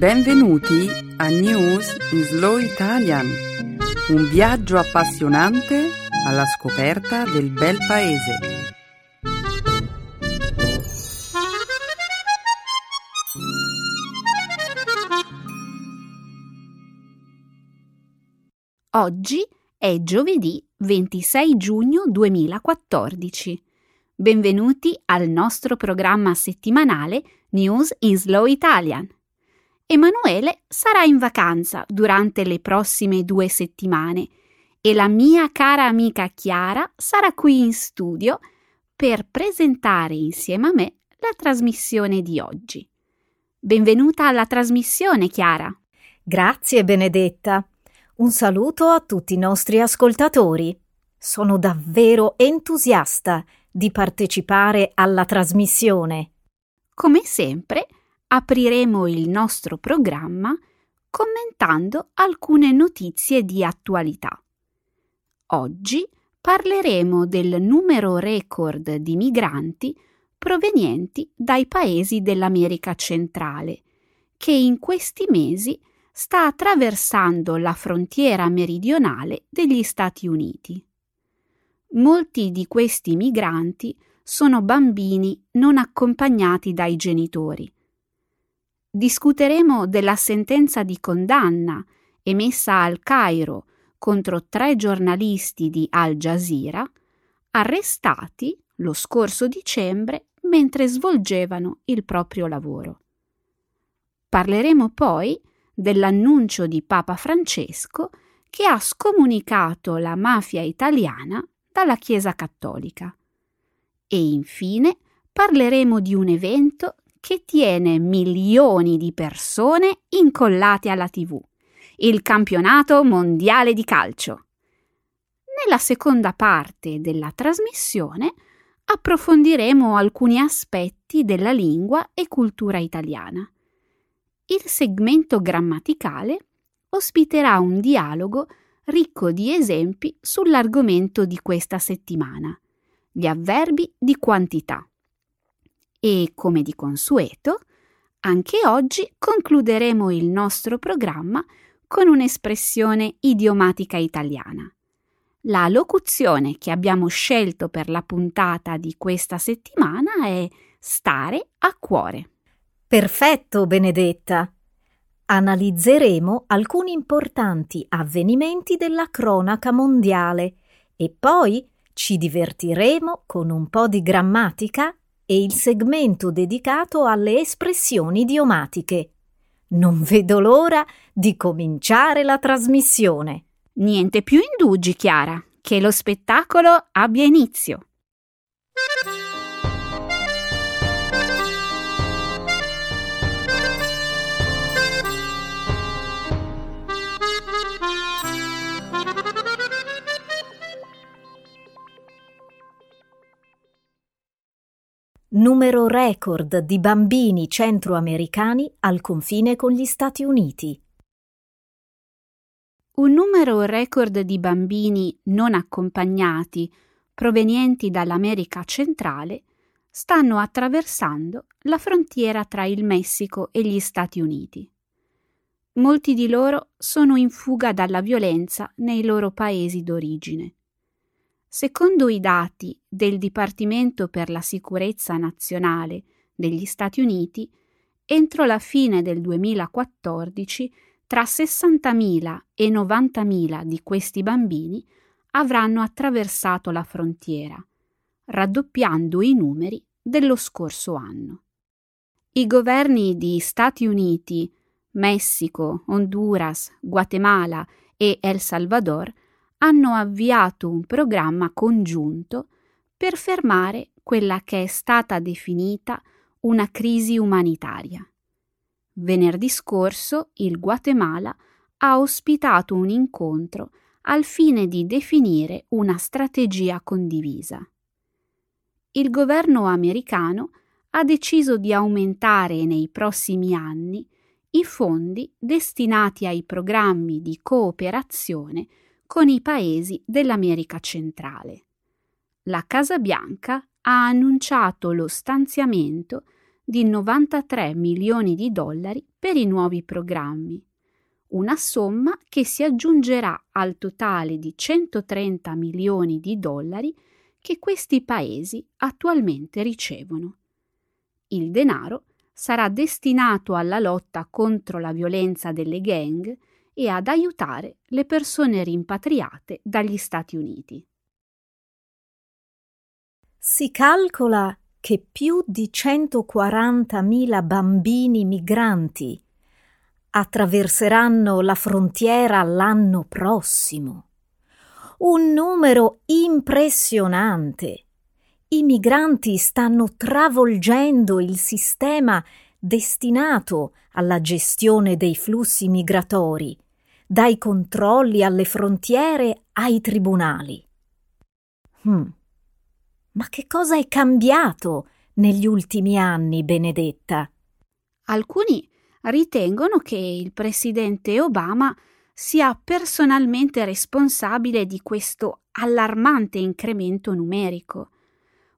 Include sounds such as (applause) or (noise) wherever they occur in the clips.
Benvenuti a News in Slow Italian, un viaggio appassionante alla scoperta del bel paese. Oggi è giovedì 26 giugno 2014. Benvenuti al nostro programma settimanale News in Slow Italian. Emanuele sarà in vacanza durante le prossime due settimane e la mia cara amica Chiara sarà qui in studio per presentare insieme a me la trasmissione di oggi. Benvenuta alla trasmissione, Chiara. Grazie, Benedetta. Un saluto a tutti i nostri ascoltatori. Sono davvero entusiasta di partecipare alla trasmissione. Come sempre, apriremo il nostro programma commentando alcune notizie di attualità. Oggi parleremo del numero record di migranti provenienti dai paesi dell'America centrale, che in questi mesi sta attraversando la frontiera meridionale degli Stati Uniti. Molti di questi migranti sono bambini non accompagnati dai genitori discuteremo della sentenza di condanna emessa al Cairo contro tre giornalisti di Al Jazeera arrestati lo scorso dicembre mentre svolgevano il proprio lavoro. Parleremo poi dell'annuncio di Papa Francesco che ha scomunicato la mafia italiana dalla Chiesa cattolica. E infine parleremo di un evento che tiene milioni di persone incollate alla TV, il campionato mondiale di calcio. Nella seconda parte della trasmissione approfondiremo alcuni aspetti della lingua e cultura italiana. Il segmento grammaticale ospiterà un dialogo ricco di esempi sull'argomento di questa settimana, gli avverbi di quantità. E, come di consueto, anche oggi concluderemo il nostro programma con un'espressione idiomatica italiana. La locuzione che abbiamo scelto per la puntata di questa settimana è stare a cuore. Perfetto, Benedetta. Analizzeremo alcuni importanti avvenimenti della cronaca mondiale e poi ci divertiremo con un po' di grammatica e il segmento dedicato alle espressioni idiomatiche. Non vedo l'ora di cominciare la trasmissione. Niente più indugi, Chiara, che lo spettacolo abbia inizio. Numero record di bambini centroamericani al confine con gli Stati Uniti. Un numero record di bambini non accompagnati provenienti dall'America centrale stanno attraversando la frontiera tra il Messico e gli Stati Uniti. Molti di loro sono in fuga dalla violenza nei loro paesi d'origine. Secondo i dati del Dipartimento per la sicurezza nazionale degli Stati Uniti, entro la fine del 2014 tra 60.000 e 90.000 di questi bambini avranno attraversato la frontiera, raddoppiando i numeri dello scorso anno. I governi di Stati Uniti, Messico, Honduras, Guatemala e El Salvador hanno avviato un programma congiunto per fermare quella che è stata definita una crisi umanitaria. Venerdì scorso il Guatemala ha ospitato un incontro al fine di definire una strategia condivisa. Il governo americano ha deciso di aumentare nei prossimi anni i fondi destinati ai programmi di cooperazione con i paesi dell'America centrale. La Casa Bianca ha annunciato lo stanziamento di 93 milioni di dollari per i nuovi programmi, una somma che si aggiungerà al totale di 130 milioni di dollari che questi paesi attualmente ricevono. Il denaro sarà destinato alla lotta contro la violenza delle gang e ad aiutare le persone rimpatriate dagli Stati Uniti. Si calcola che più di 140.000 bambini migranti attraverseranno la frontiera l'anno prossimo. Un numero impressionante. I migranti stanno travolgendo il sistema destinato alla gestione dei flussi migratori, dai controlli alle frontiere ai tribunali. Hmm. Ma che cosa è cambiato negli ultimi anni, Benedetta? Alcuni ritengono che il presidente Obama sia personalmente responsabile di questo allarmante incremento numerico.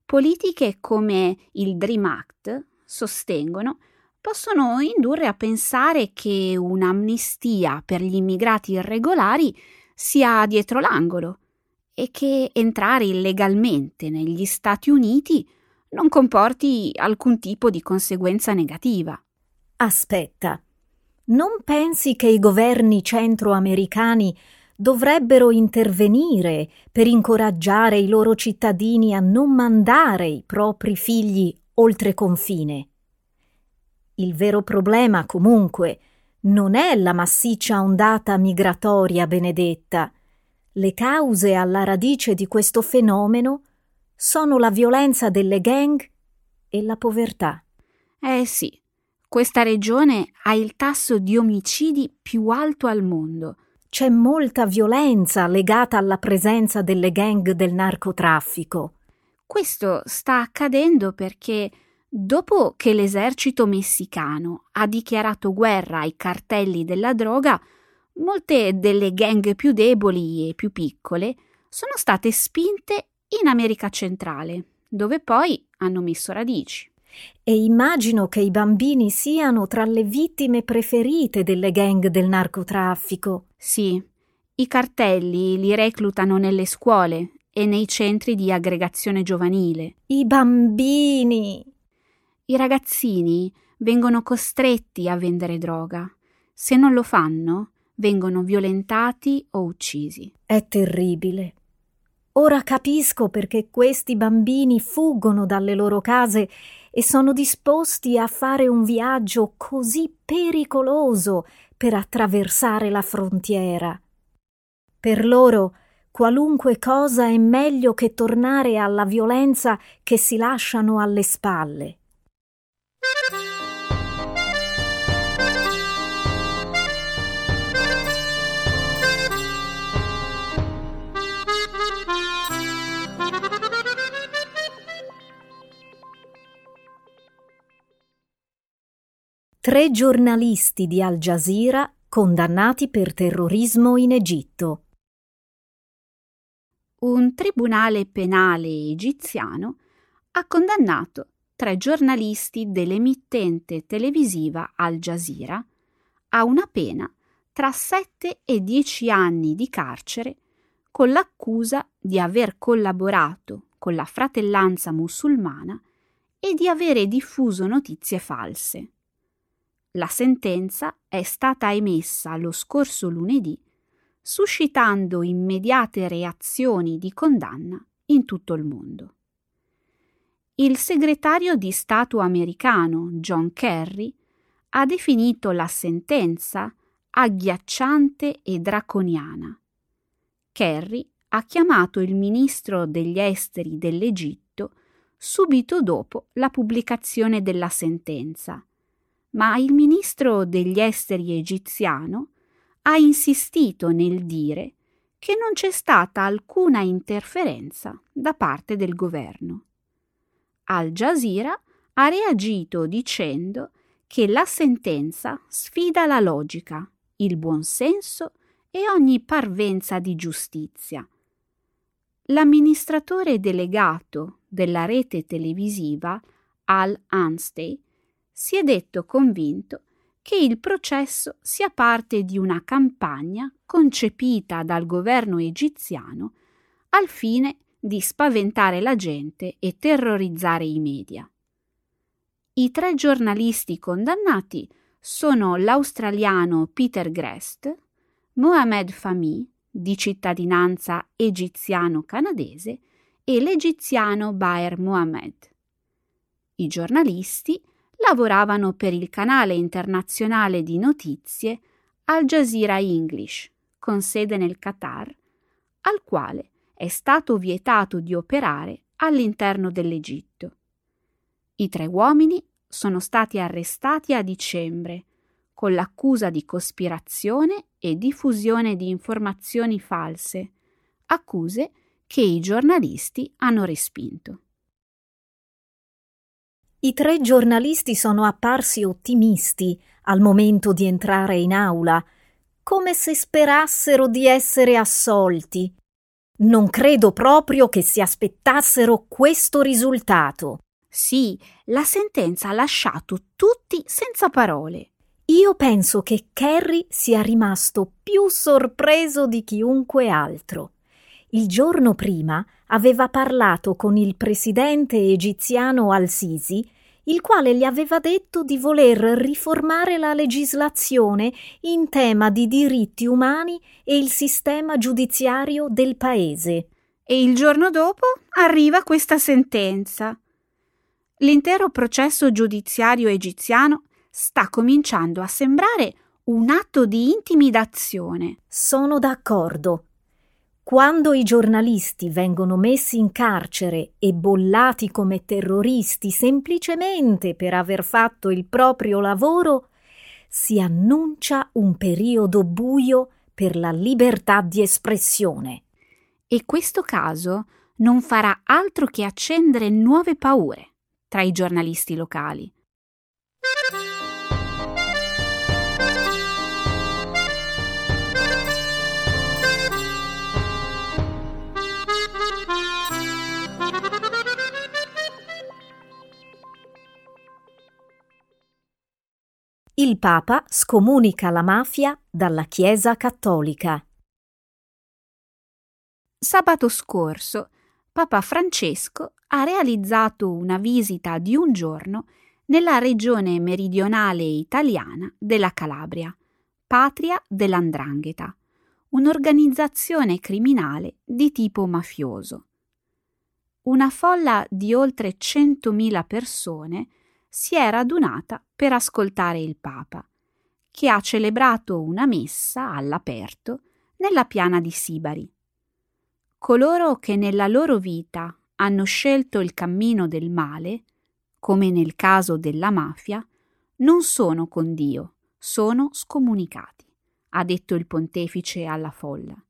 Politiche come il Dream Act sostengono possono indurre a pensare che un'amnistia per gli immigrati irregolari sia dietro l'angolo e che entrare illegalmente negli Stati Uniti non comporti alcun tipo di conseguenza negativa. Aspetta, non pensi che i governi centroamericani dovrebbero intervenire per incoraggiare i loro cittadini a non mandare i propri figli oltre confine? Il vero problema, comunque, non è la massiccia ondata migratoria benedetta, le cause alla radice di questo fenomeno sono la violenza delle gang e la povertà. Eh sì, questa regione ha il tasso di omicidi più alto al mondo. C'è molta violenza legata alla presenza delle gang del narcotraffico. Questo sta accadendo perché dopo che l'esercito messicano ha dichiarato guerra ai cartelli della droga, molte delle gang più deboli e più piccole sono state spinte in America centrale, dove poi hanno messo radici. E immagino che i bambini siano tra le vittime preferite delle gang del narcotraffico. Sì, i cartelli li reclutano nelle scuole e nei centri di aggregazione giovanile. I bambini! I ragazzini vengono costretti a vendere droga. Se non lo fanno, vengono violentati o uccisi. È terribile. Ora capisco perché questi bambini fuggono dalle loro case e sono disposti a fare un viaggio così pericoloso per attraversare la frontiera. Per loro qualunque cosa è meglio che tornare alla violenza che si lasciano alle spalle. Tre giornalisti di Al Jazeera condannati per terrorismo in Egitto. Un tribunale penale egiziano ha condannato tre giornalisti dell'emittente televisiva Al Jazeera a una pena tra 7 e 10 anni di carcere con l'accusa di aver collaborato con la fratellanza musulmana e di avere diffuso notizie false. La sentenza è stata emessa lo scorso lunedì, suscitando immediate reazioni di condanna in tutto il mondo. Il segretario di Stato americano John Kerry ha definito la sentenza agghiacciante e draconiana. Kerry ha chiamato il ministro degli esteri dell'Egitto subito dopo la pubblicazione della sentenza ma il ministro degli esteri egiziano ha insistito nel dire che non c'è stata alcuna interferenza da parte del governo. Al Jazeera ha reagito dicendo che la sentenza sfida la logica, il buonsenso e ogni parvenza di giustizia. L'amministratore delegato della rete televisiva Al Anstey si è detto convinto che il processo sia parte di una campagna concepita dal governo egiziano al fine di spaventare la gente e terrorizzare i media. I tre giornalisti condannati sono l'australiano Peter Grest, Mohamed Fahmy, di cittadinanza egiziano-canadese, e l'egiziano Baer Mohamed. I giornalisti lavoravano per il canale internazionale di notizie Al Jazeera English, con sede nel Qatar, al quale è stato vietato di operare all'interno dell'Egitto. I tre uomini sono stati arrestati a dicembre con l'accusa di cospirazione e diffusione di informazioni false, accuse che i giornalisti hanno respinto. I tre giornalisti sono apparsi ottimisti al momento di entrare in aula, come se sperassero di essere assolti. Non credo proprio che si aspettassero questo risultato. Sì, la sentenza ha lasciato tutti senza parole. Io penso che Kerry sia rimasto più sorpreso di chiunque altro. Il giorno prima aveva parlato con il presidente egiziano Al-Sisi, il quale gli aveva detto di voler riformare la legislazione in tema di diritti umani e il sistema giudiziario del paese. E il giorno dopo arriva questa sentenza. L'intero processo giudiziario egiziano sta cominciando a sembrare un atto di intimidazione. Sono d'accordo. Quando i giornalisti vengono messi in carcere e bollati come terroristi semplicemente per aver fatto il proprio lavoro, si annuncia un periodo buio per la libertà di espressione. E questo caso non farà altro che accendere nuove paure tra i giornalisti locali. Il Papa scomunica la mafia dalla Chiesa cattolica. Sabato scorso Papa Francesco ha realizzato una visita di un giorno nella regione meridionale italiana della Calabria, patria dell'Andrangheta, un'organizzazione criminale di tipo mafioso. Una folla di oltre 100.000 persone si è radunata per ascoltare il Papa, che ha celebrato una messa all'aperto nella piana di Sibari. Coloro che nella loro vita hanno scelto il cammino del male, come nel caso della mafia, non sono con Dio, sono scomunicati, ha detto il pontefice alla folla.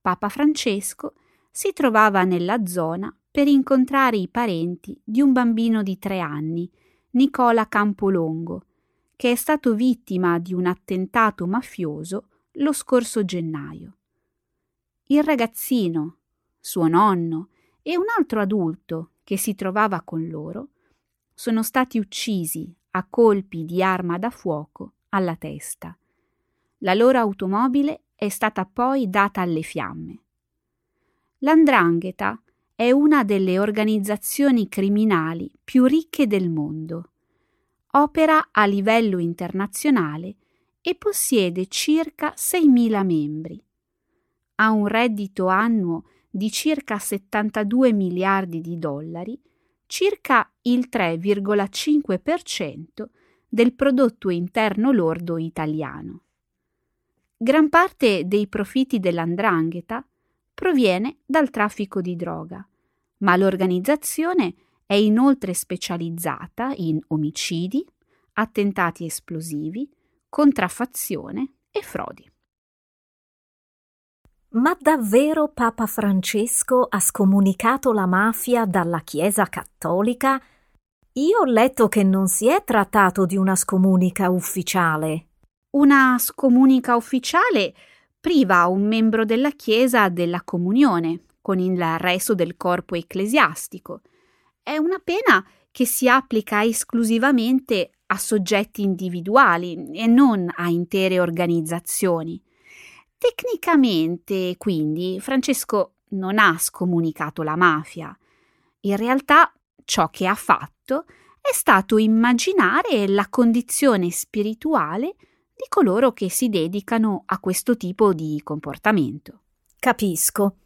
Papa Francesco si trovava nella zona per incontrare i parenti di un bambino di tre anni, Nicola Campolongo, che è stato vittima di un attentato mafioso lo scorso gennaio. Il ragazzino, suo nonno e un altro adulto che si trovava con loro sono stati uccisi a colpi di arma da fuoco alla testa. La loro automobile è stata poi data alle fiamme. L'andrangheta è una delle organizzazioni criminali più ricche del mondo. Opera a livello internazionale e possiede circa 6.000 membri. Ha un reddito annuo di circa 72 miliardi di dollari, circa il 3,5% del prodotto interno lordo italiano. Gran parte dei profitti dell'andrangheta proviene dal traffico di droga, ma l'organizzazione è inoltre specializzata in omicidi, attentati esplosivi, contraffazione e frodi. Ma davvero Papa Francesco ha scomunicato la mafia dalla Chiesa cattolica? Io ho letto che non si è trattato di una scomunica ufficiale. Una scomunica ufficiale priva un membro della Chiesa della comunione con il resto del corpo ecclesiastico È una pena che si applica esclusivamente a soggetti individuali e non a intere organizzazioni. Tecnicamente, quindi, Francesco non ha scomunicato la mafia. In realtà ciò che ha fatto è stato immaginare la condizione spirituale di coloro che si dedicano a questo tipo di comportamento. Capisco.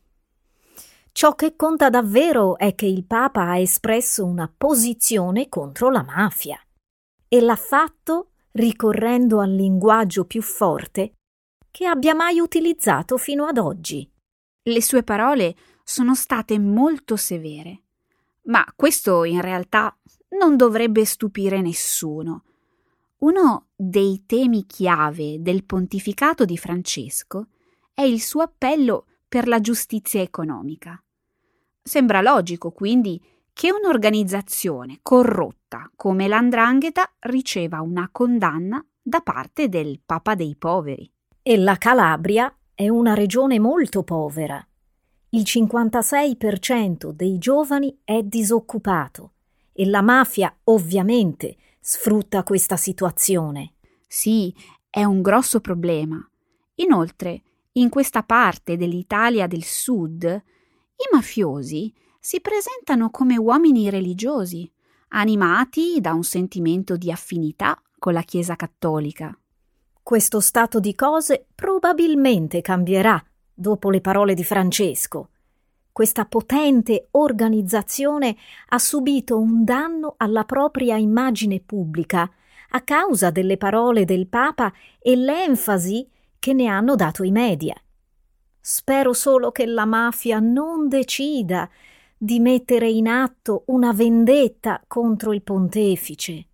Ciò che conta davvero è che il Papa ha espresso una posizione contro la mafia e l'ha fatto ricorrendo al linguaggio più forte che abbia mai utilizzato fino ad oggi. Le sue parole sono state molto severe, ma questo in realtà non dovrebbe stupire nessuno. Uno dei temi chiave del pontificato di Francesco è il suo appello per la giustizia economica. Sembra logico, quindi, che un'organizzazione corrotta come l'Andrangheta riceva una condanna da parte del Papa dei poveri. E la Calabria è una regione molto povera. Il 56% dei giovani è disoccupato e la mafia ovviamente sfrutta questa situazione. Sì, è un grosso problema. Inoltre, in questa parte dell'Italia del Sud, i mafiosi si presentano come uomini religiosi, animati da un sentimento di affinità con la Chiesa cattolica. Questo stato di cose probabilmente cambierà dopo le parole di Francesco. Questa potente organizzazione ha subito un danno alla propria immagine pubblica a causa delle parole del Papa e l'enfasi che ne hanno dato i media. Spero solo che la mafia non decida di mettere in atto una vendetta contro il pontefice.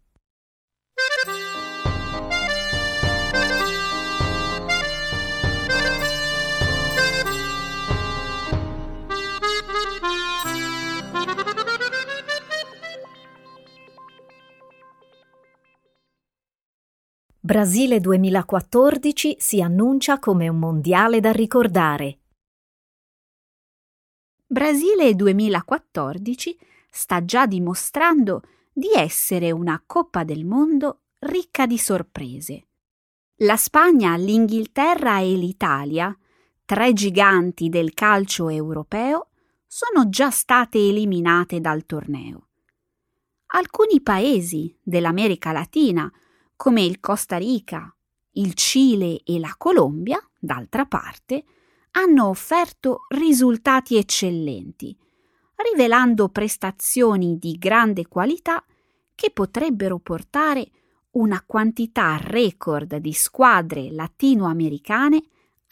Brasile 2014 si annuncia come un mondiale da ricordare. Brasile 2014 sta già dimostrando di essere una Coppa del Mondo ricca di sorprese. La Spagna, l'Inghilterra e l'Italia, tre giganti del calcio europeo, sono già state eliminate dal torneo. Alcuni paesi dell'America Latina, come il Costa Rica, il Cile e la Colombia, d'altra parte, hanno offerto risultati eccellenti, rivelando prestazioni di grande qualità che potrebbero portare una quantità record di squadre latinoamericane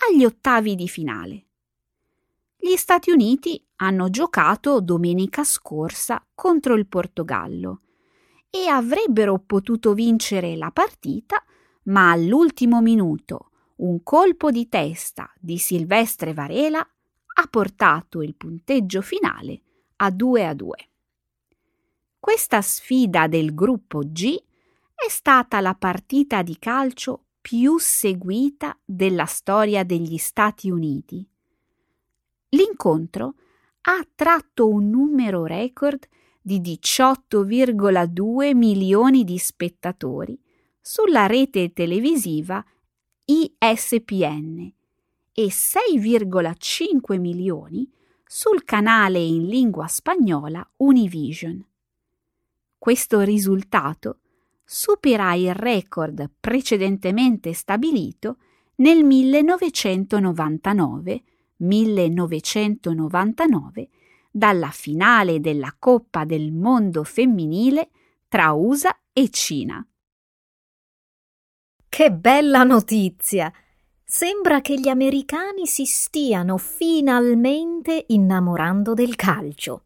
agli ottavi di finale. Gli Stati Uniti hanno giocato domenica scorsa contro il Portogallo e avrebbero potuto vincere la partita, ma all'ultimo minuto un colpo di testa di Silvestre Varela ha portato il punteggio finale a 2 a 2. Questa sfida del gruppo G è stata la partita di calcio più seguita della storia degli Stati Uniti. L'incontro ha attratto un numero record di 18,2 milioni di spettatori sulla rete televisiva ISPN e 6,5 milioni sul canale in lingua spagnola Univision. Questo risultato supera il record precedentemente stabilito nel 1999, 1999 dalla finale della Coppa del Mondo femminile tra USA e Cina. Che bella notizia! Sembra che gli americani si stiano finalmente innamorando del calcio.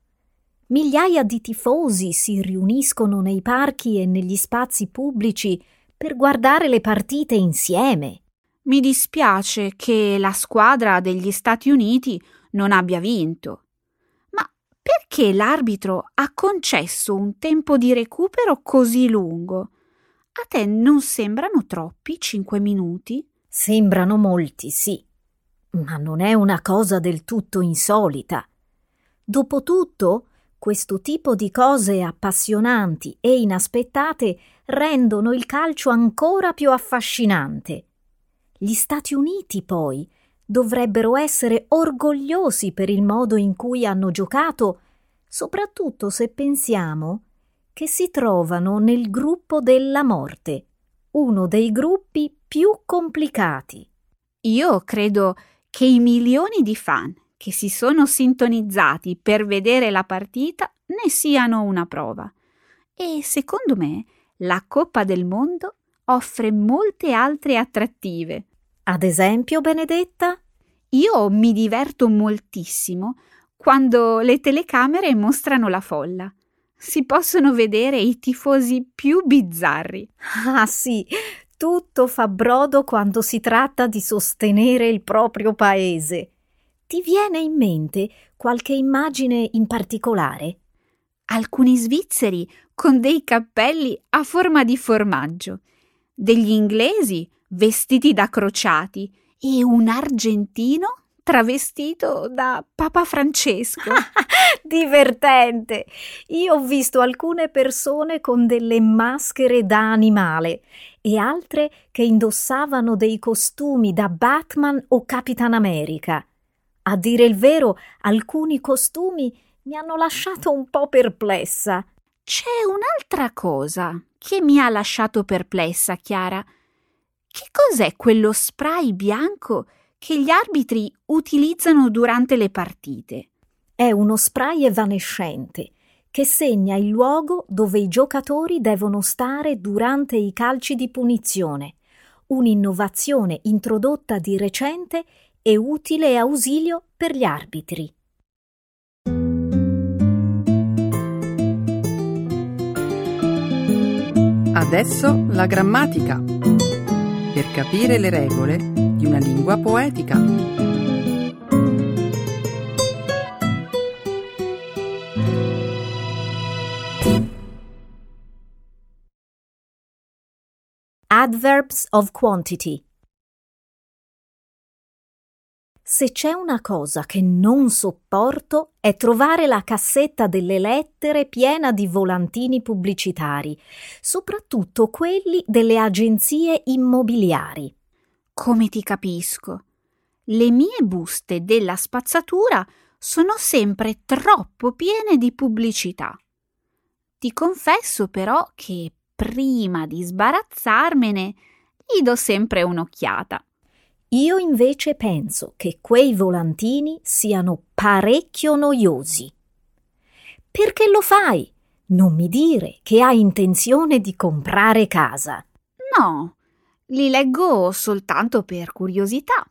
Migliaia di tifosi si riuniscono nei parchi e negli spazi pubblici per guardare le partite insieme. Mi dispiace che la squadra degli Stati Uniti non abbia vinto. Perché l'arbitro ha concesso un tempo di recupero così lungo? A te non sembrano troppi cinque minuti? Sembrano molti, sì, ma non è una cosa del tutto insolita. Dopotutto, Questo tipo di cose appassionanti e inaspettate rendono il calcio ancora più affascinante. Gli Stati Uniti, poi, dovrebbero essere orgogliosi per il modo in cui hanno giocato, soprattutto se pensiamo che si trovano nel gruppo della morte, uno dei gruppi più complicati. Io credo che i milioni di fan che si sono sintonizzati per vedere la partita ne siano una prova. E secondo me la Coppa del Mondo offre molte altre attrattive. Ad esempio, Benedetta? Io mi diverto moltissimo quando le telecamere mostrano la folla. Si possono vedere i tifosi più bizzarri. Ah sì, tutto fa brodo quando si tratta di sostenere il proprio paese. Ti viene in mente qualche immagine in particolare? Alcuni svizzeri con dei cappelli a forma di formaggio, degli inglesi vestiti da crociati e un argentino travestito da Papa Francesco. (laughs) Divertente! Io ho visto alcune persone con delle maschere da animale e altre che indossavano dei costumi da Batman o Capitan America. A dire il vero, alcuni costumi mi hanno lasciato un po' perplessa. C'è un'altra cosa che mi ha lasciato perplessa, Chiara. Che cos'è quello spray bianco che gli arbitri utilizzano durante le partite? È uno spray evanescente che segna il luogo dove i giocatori devono stare durante i calci di punizione, un'innovazione introdotta di recente e utile ausilio per gli arbitri. Adesso la grammatica. Per capire le regole di una lingua poetica. Adverbs of quantity se c'è una cosa che non sopporto è trovare la cassetta delle lettere piena di volantini pubblicitari, soprattutto quelli delle agenzie immobiliari. Come ti capisco. Le mie buste della spazzatura sono sempre troppo piene di pubblicità. Ti confesso però che prima di sbarazzarmene gli do sempre un'occhiata. Io invece penso che quei volantini siano parecchio noiosi. Perché lo fai? Non mi dire che hai intenzione di comprare casa. No, li leggo soltanto per curiosità,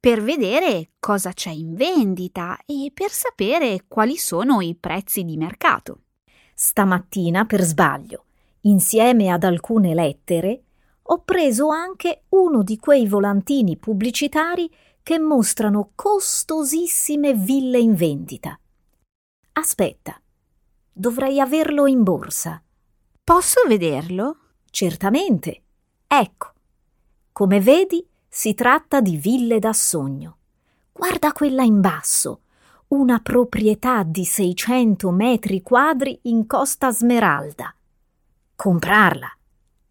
per vedere cosa c'è in vendita e per sapere quali sono i prezzi di mercato. Stamattina, per sbaglio, insieme ad alcune lettere, ho preso anche uno di quei volantini pubblicitari che mostrano costosissime ville in vendita. Aspetta, dovrei averlo in borsa. Posso vederlo? Certamente. Ecco. Come vedi, si tratta di ville da sogno. Guarda quella in basso, una proprietà di 600 metri quadri in Costa Smeralda. Comprarla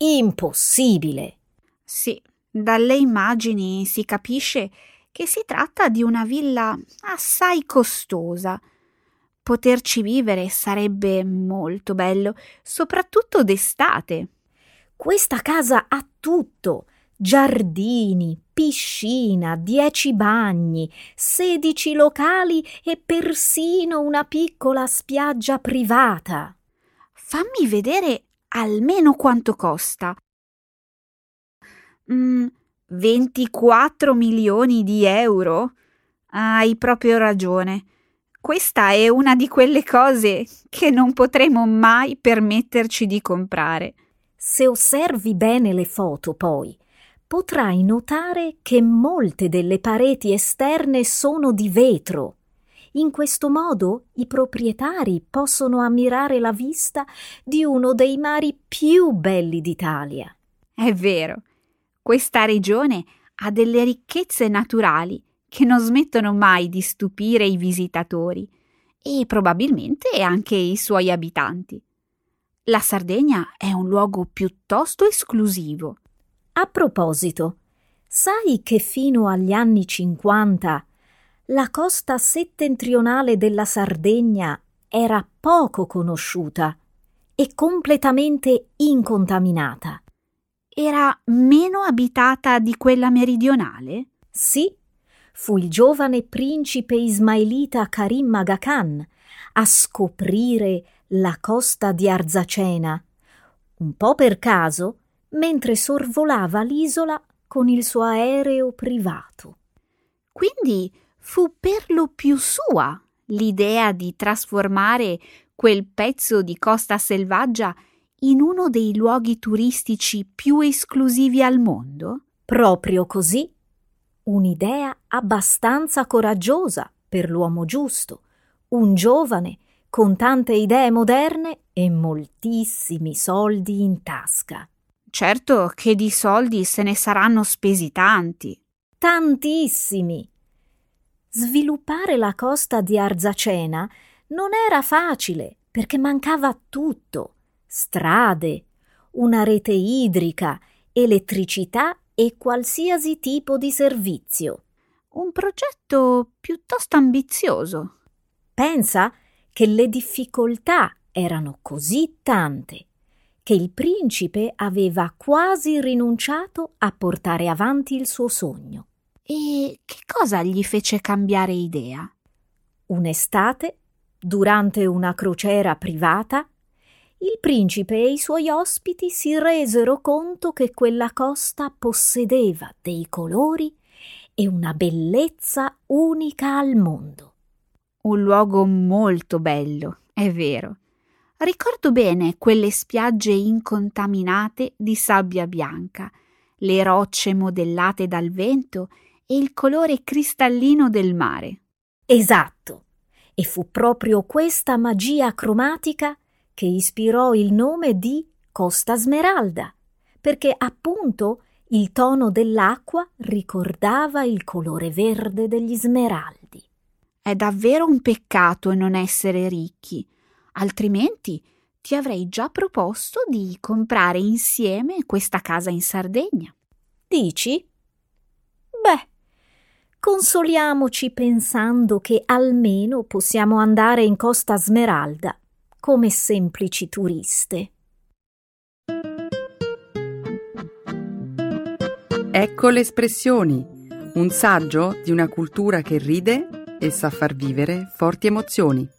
Impossibile. Sì, dalle immagini si capisce che si tratta di una villa assai costosa. Poterci vivere sarebbe molto bello, soprattutto d'estate. Questa casa ha tutto. Giardini, piscina, dieci bagni, sedici locali e persino una piccola spiaggia privata. Fammi vedere almeno quanto costa? Mm, 24 milioni di euro? Hai proprio ragione. Questa è una di quelle cose che non potremo mai permetterci di comprare. Se osservi bene le foto, poi, potrai notare che molte delle pareti esterne sono di vetro in questo modo i proprietari possono ammirare la vista di uno dei mari più belli d'Italia. È vero, questa regione ha delle ricchezze naturali che non smettono mai di stupire i visitatori e probabilmente anche i suoi abitanti. La Sardegna è un luogo piuttosto esclusivo. A proposito, sai che fino agli anni 50 la costa settentrionale della Sardegna era poco conosciuta e completamente incontaminata. Era meno abitata di quella meridionale? Sì, fu il giovane principe ismailita Karim Aga Khan a scoprire la costa di Arzacena, un po' per caso, mentre sorvolava l'isola con il suo aereo privato. Quindi fu per lo più sua l'idea di trasformare quel pezzo di costa selvaggia in uno dei luoghi turistici più esclusivi al mondo? Proprio così. Un'idea abbastanza coraggiosa per l'uomo giusto, un giovane con tante idee moderne e moltissimi soldi in tasca. Certo che di soldi se ne saranno spesi tanti. Tantissimi. Sviluppare la costa di Arzacena non era facile perché mancava tutto: strade, una rete idrica, elettricità e qualsiasi tipo di servizio. Un progetto piuttosto ambizioso. Pensa che le difficoltà erano così tante che il principe aveva quasi rinunciato a portare avanti il suo sogno. E che cosa gli fece cambiare idea? Un'estate, durante una crociera privata, il principe e i suoi ospiti si resero conto che quella costa possedeva dei colori e una bellezza unica al mondo. Un luogo molto bello, è vero. Ricordo bene quelle spiagge incontaminate di sabbia bianca, le rocce modellate dal vento e il colore cristallino del mare. Esatto. E fu proprio questa magia cromatica che ispirò il nome di Costa Smeralda, perché appunto il tono dell'acqua ricordava il colore verde degli smeraldi. È davvero un peccato non essere ricchi, altrimenti ti avrei già proposto di comprare insieme questa casa in Sardegna. Dici? Beh, consoliamoci pensando che almeno possiamo andare in Costa Smeralda come semplici turiste. Ecco le espressioni, un saggio di una cultura che ride e sa far vivere forti emozioni.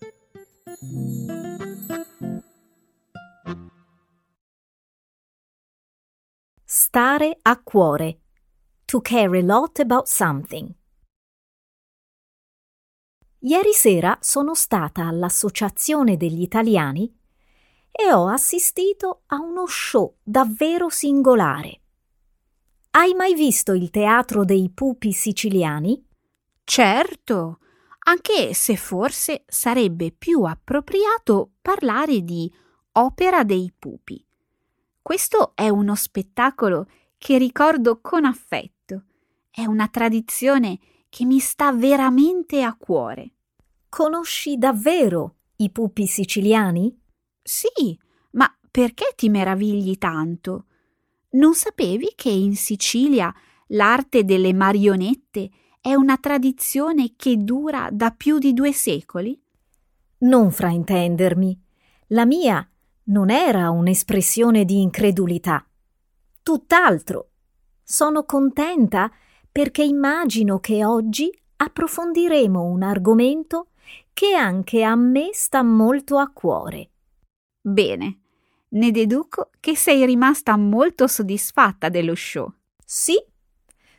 Stare a cuore. To care a lot about something. Ieri sera sono stata all'Associazione degli Italiani e ho assistito a uno show davvero singolare. Hai mai visto il teatro dei pupi siciliani? Certo, anche se forse sarebbe più appropriato parlare di opera dei pupi. Questo è uno spettacolo che ricordo con affetto. È una tradizione che mi sta veramente a cuore. Conosci davvero i pupi siciliani? Sì, ma perché ti meravigli tanto? Non sapevi che in Sicilia l'arte delle marionette è una tradizione che dura da più di due secoli? Non fraintendermi. La mia non era un'espressione di incredulità. Tutt'altro. Sono contenta perché immagino che oggi approfondiremo un argomento che anche a me sta molto a cuore. Bene, ne deduco che sei rimasta molto soddisfatta dello show. Sì,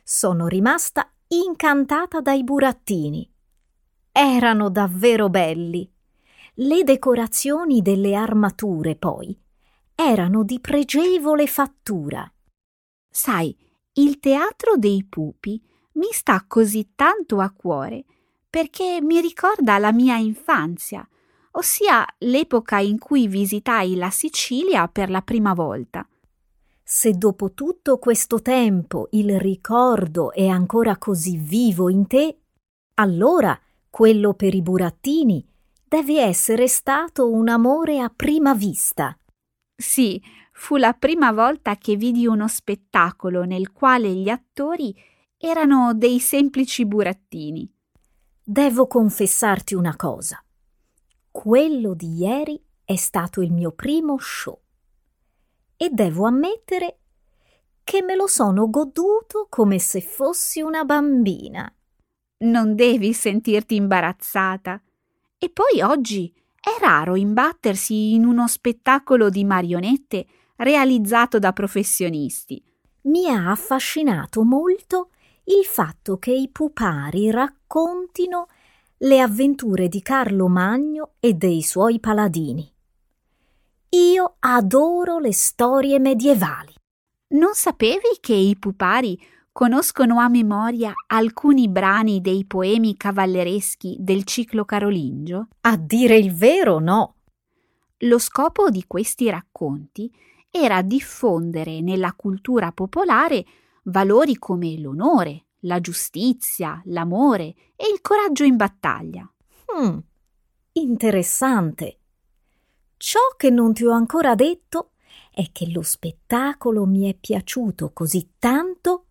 sono rimasta incantata dai burattini. Erano davvero belli. Le decorazioni delle armature, poi, erano di pregevole fattura. Sai, il teatro dei pupi mi sta così tanto a cuore perché mi ricorda la mia infanzia, ossia l'epoca in cui visitai la Sicilia per la prima volta. Se dopo tutto questo tempo il ricordo è ancora così vivo in te, allora quello per i burattini Deve essere stato un amore a prima vista. Sì, fu la prima volta che vidi uno spettacolo nel quale gli attori erano dei semplici burattini. Devo confessarti una cosa. Quello di ieri è stato il mio primo show e devo ammettere che me lo sono goduto come se fossi una bambina. Non devi sentirti imbarazzata. E poi oggi è raro imbattersi in uno spettacolo di marionette realizzato da professionisti. Mi ha affascinato molto il fatto che i pupari raccontino le avventure di Carlo Magno e dei suoi paladini. Io adoro le storie medievali. Non sapevi che i pupari conoscono a memoria alcuni brani dei poemi cavallereschi del ciclo carolingio? A dire il vero, no. Lo scopo di questi racconti era diffondere nella cultura popolare valori come l'onore, la giustizia, l'amore e il coraggio in battaglia. Hmm, interessante. Ciò che non ti ho ancora detto è che lo spettacolo mi è piaciuto così tanto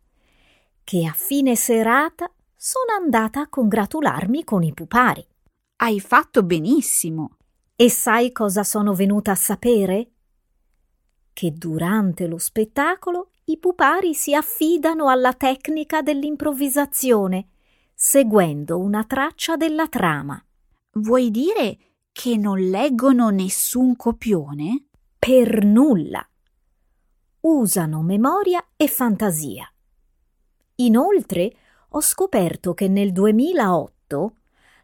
che a fine serata sono andata a congratularmi con i pupari. Hai fatto benissimo. E sai cosa sono venuta a sapere? Che durante lo spettacolo i pupari si affidano alla tecnica dell'improvvisazione, seguendo una traccia della trama. Vuoi dire che non leggono nessun copione? Per nulla. Usano memoria e fantasia. Inoltre, ho scoperto che nel 2008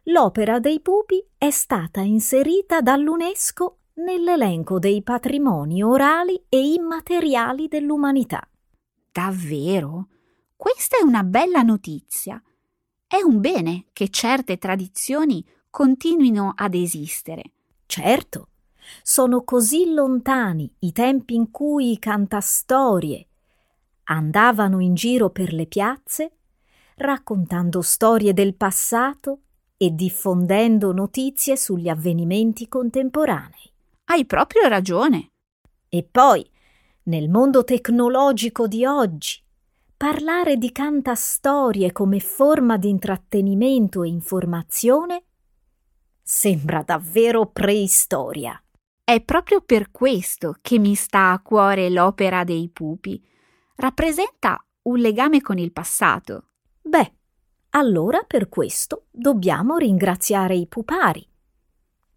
l'opera dei pupi è stata inserita dall'UNESCO nell'elenco dei patrimoni orali e immateriali dell'umanità. Davvero? Questa è una bella notizia. È un bene che certe tradizioni continuino ad esistere. Certo, sono così lontani i tempi in cui i cantastorie andavano in giro per le piazze raccontando storie del passato e diffondendo notizie sugli avvenimenti contemporanei. Hai proprio ragione. E poi, nel mondo tecnologico di oggi, parlare di cantastorie come forma di intrattenimento e informazione sembra davvero preistoria. È proprio per questo che mi sta a cuore l'opera dei pupi. Rappresenta un legame con il passato. Beh, allora per questo dobbiamo ringraziare i pupari,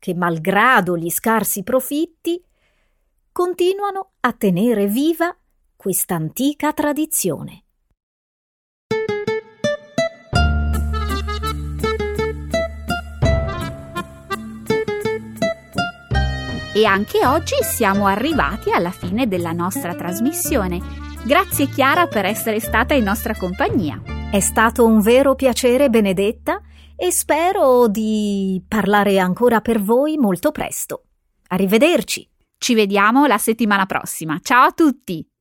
che malgrado gli scarsi profitti continuano a tenere viva questa antica tradizione. E anche oggi siamo arrivati alla fine della nostra trasmissione. Grazie Chiara per essere stata in nostra compagnia. È stato un vero piacere, Benedetta, e spero di parlare ancora per voi molto presto. Arrivederci. Ci vediamo la settimana prossima. Ciao a tutti!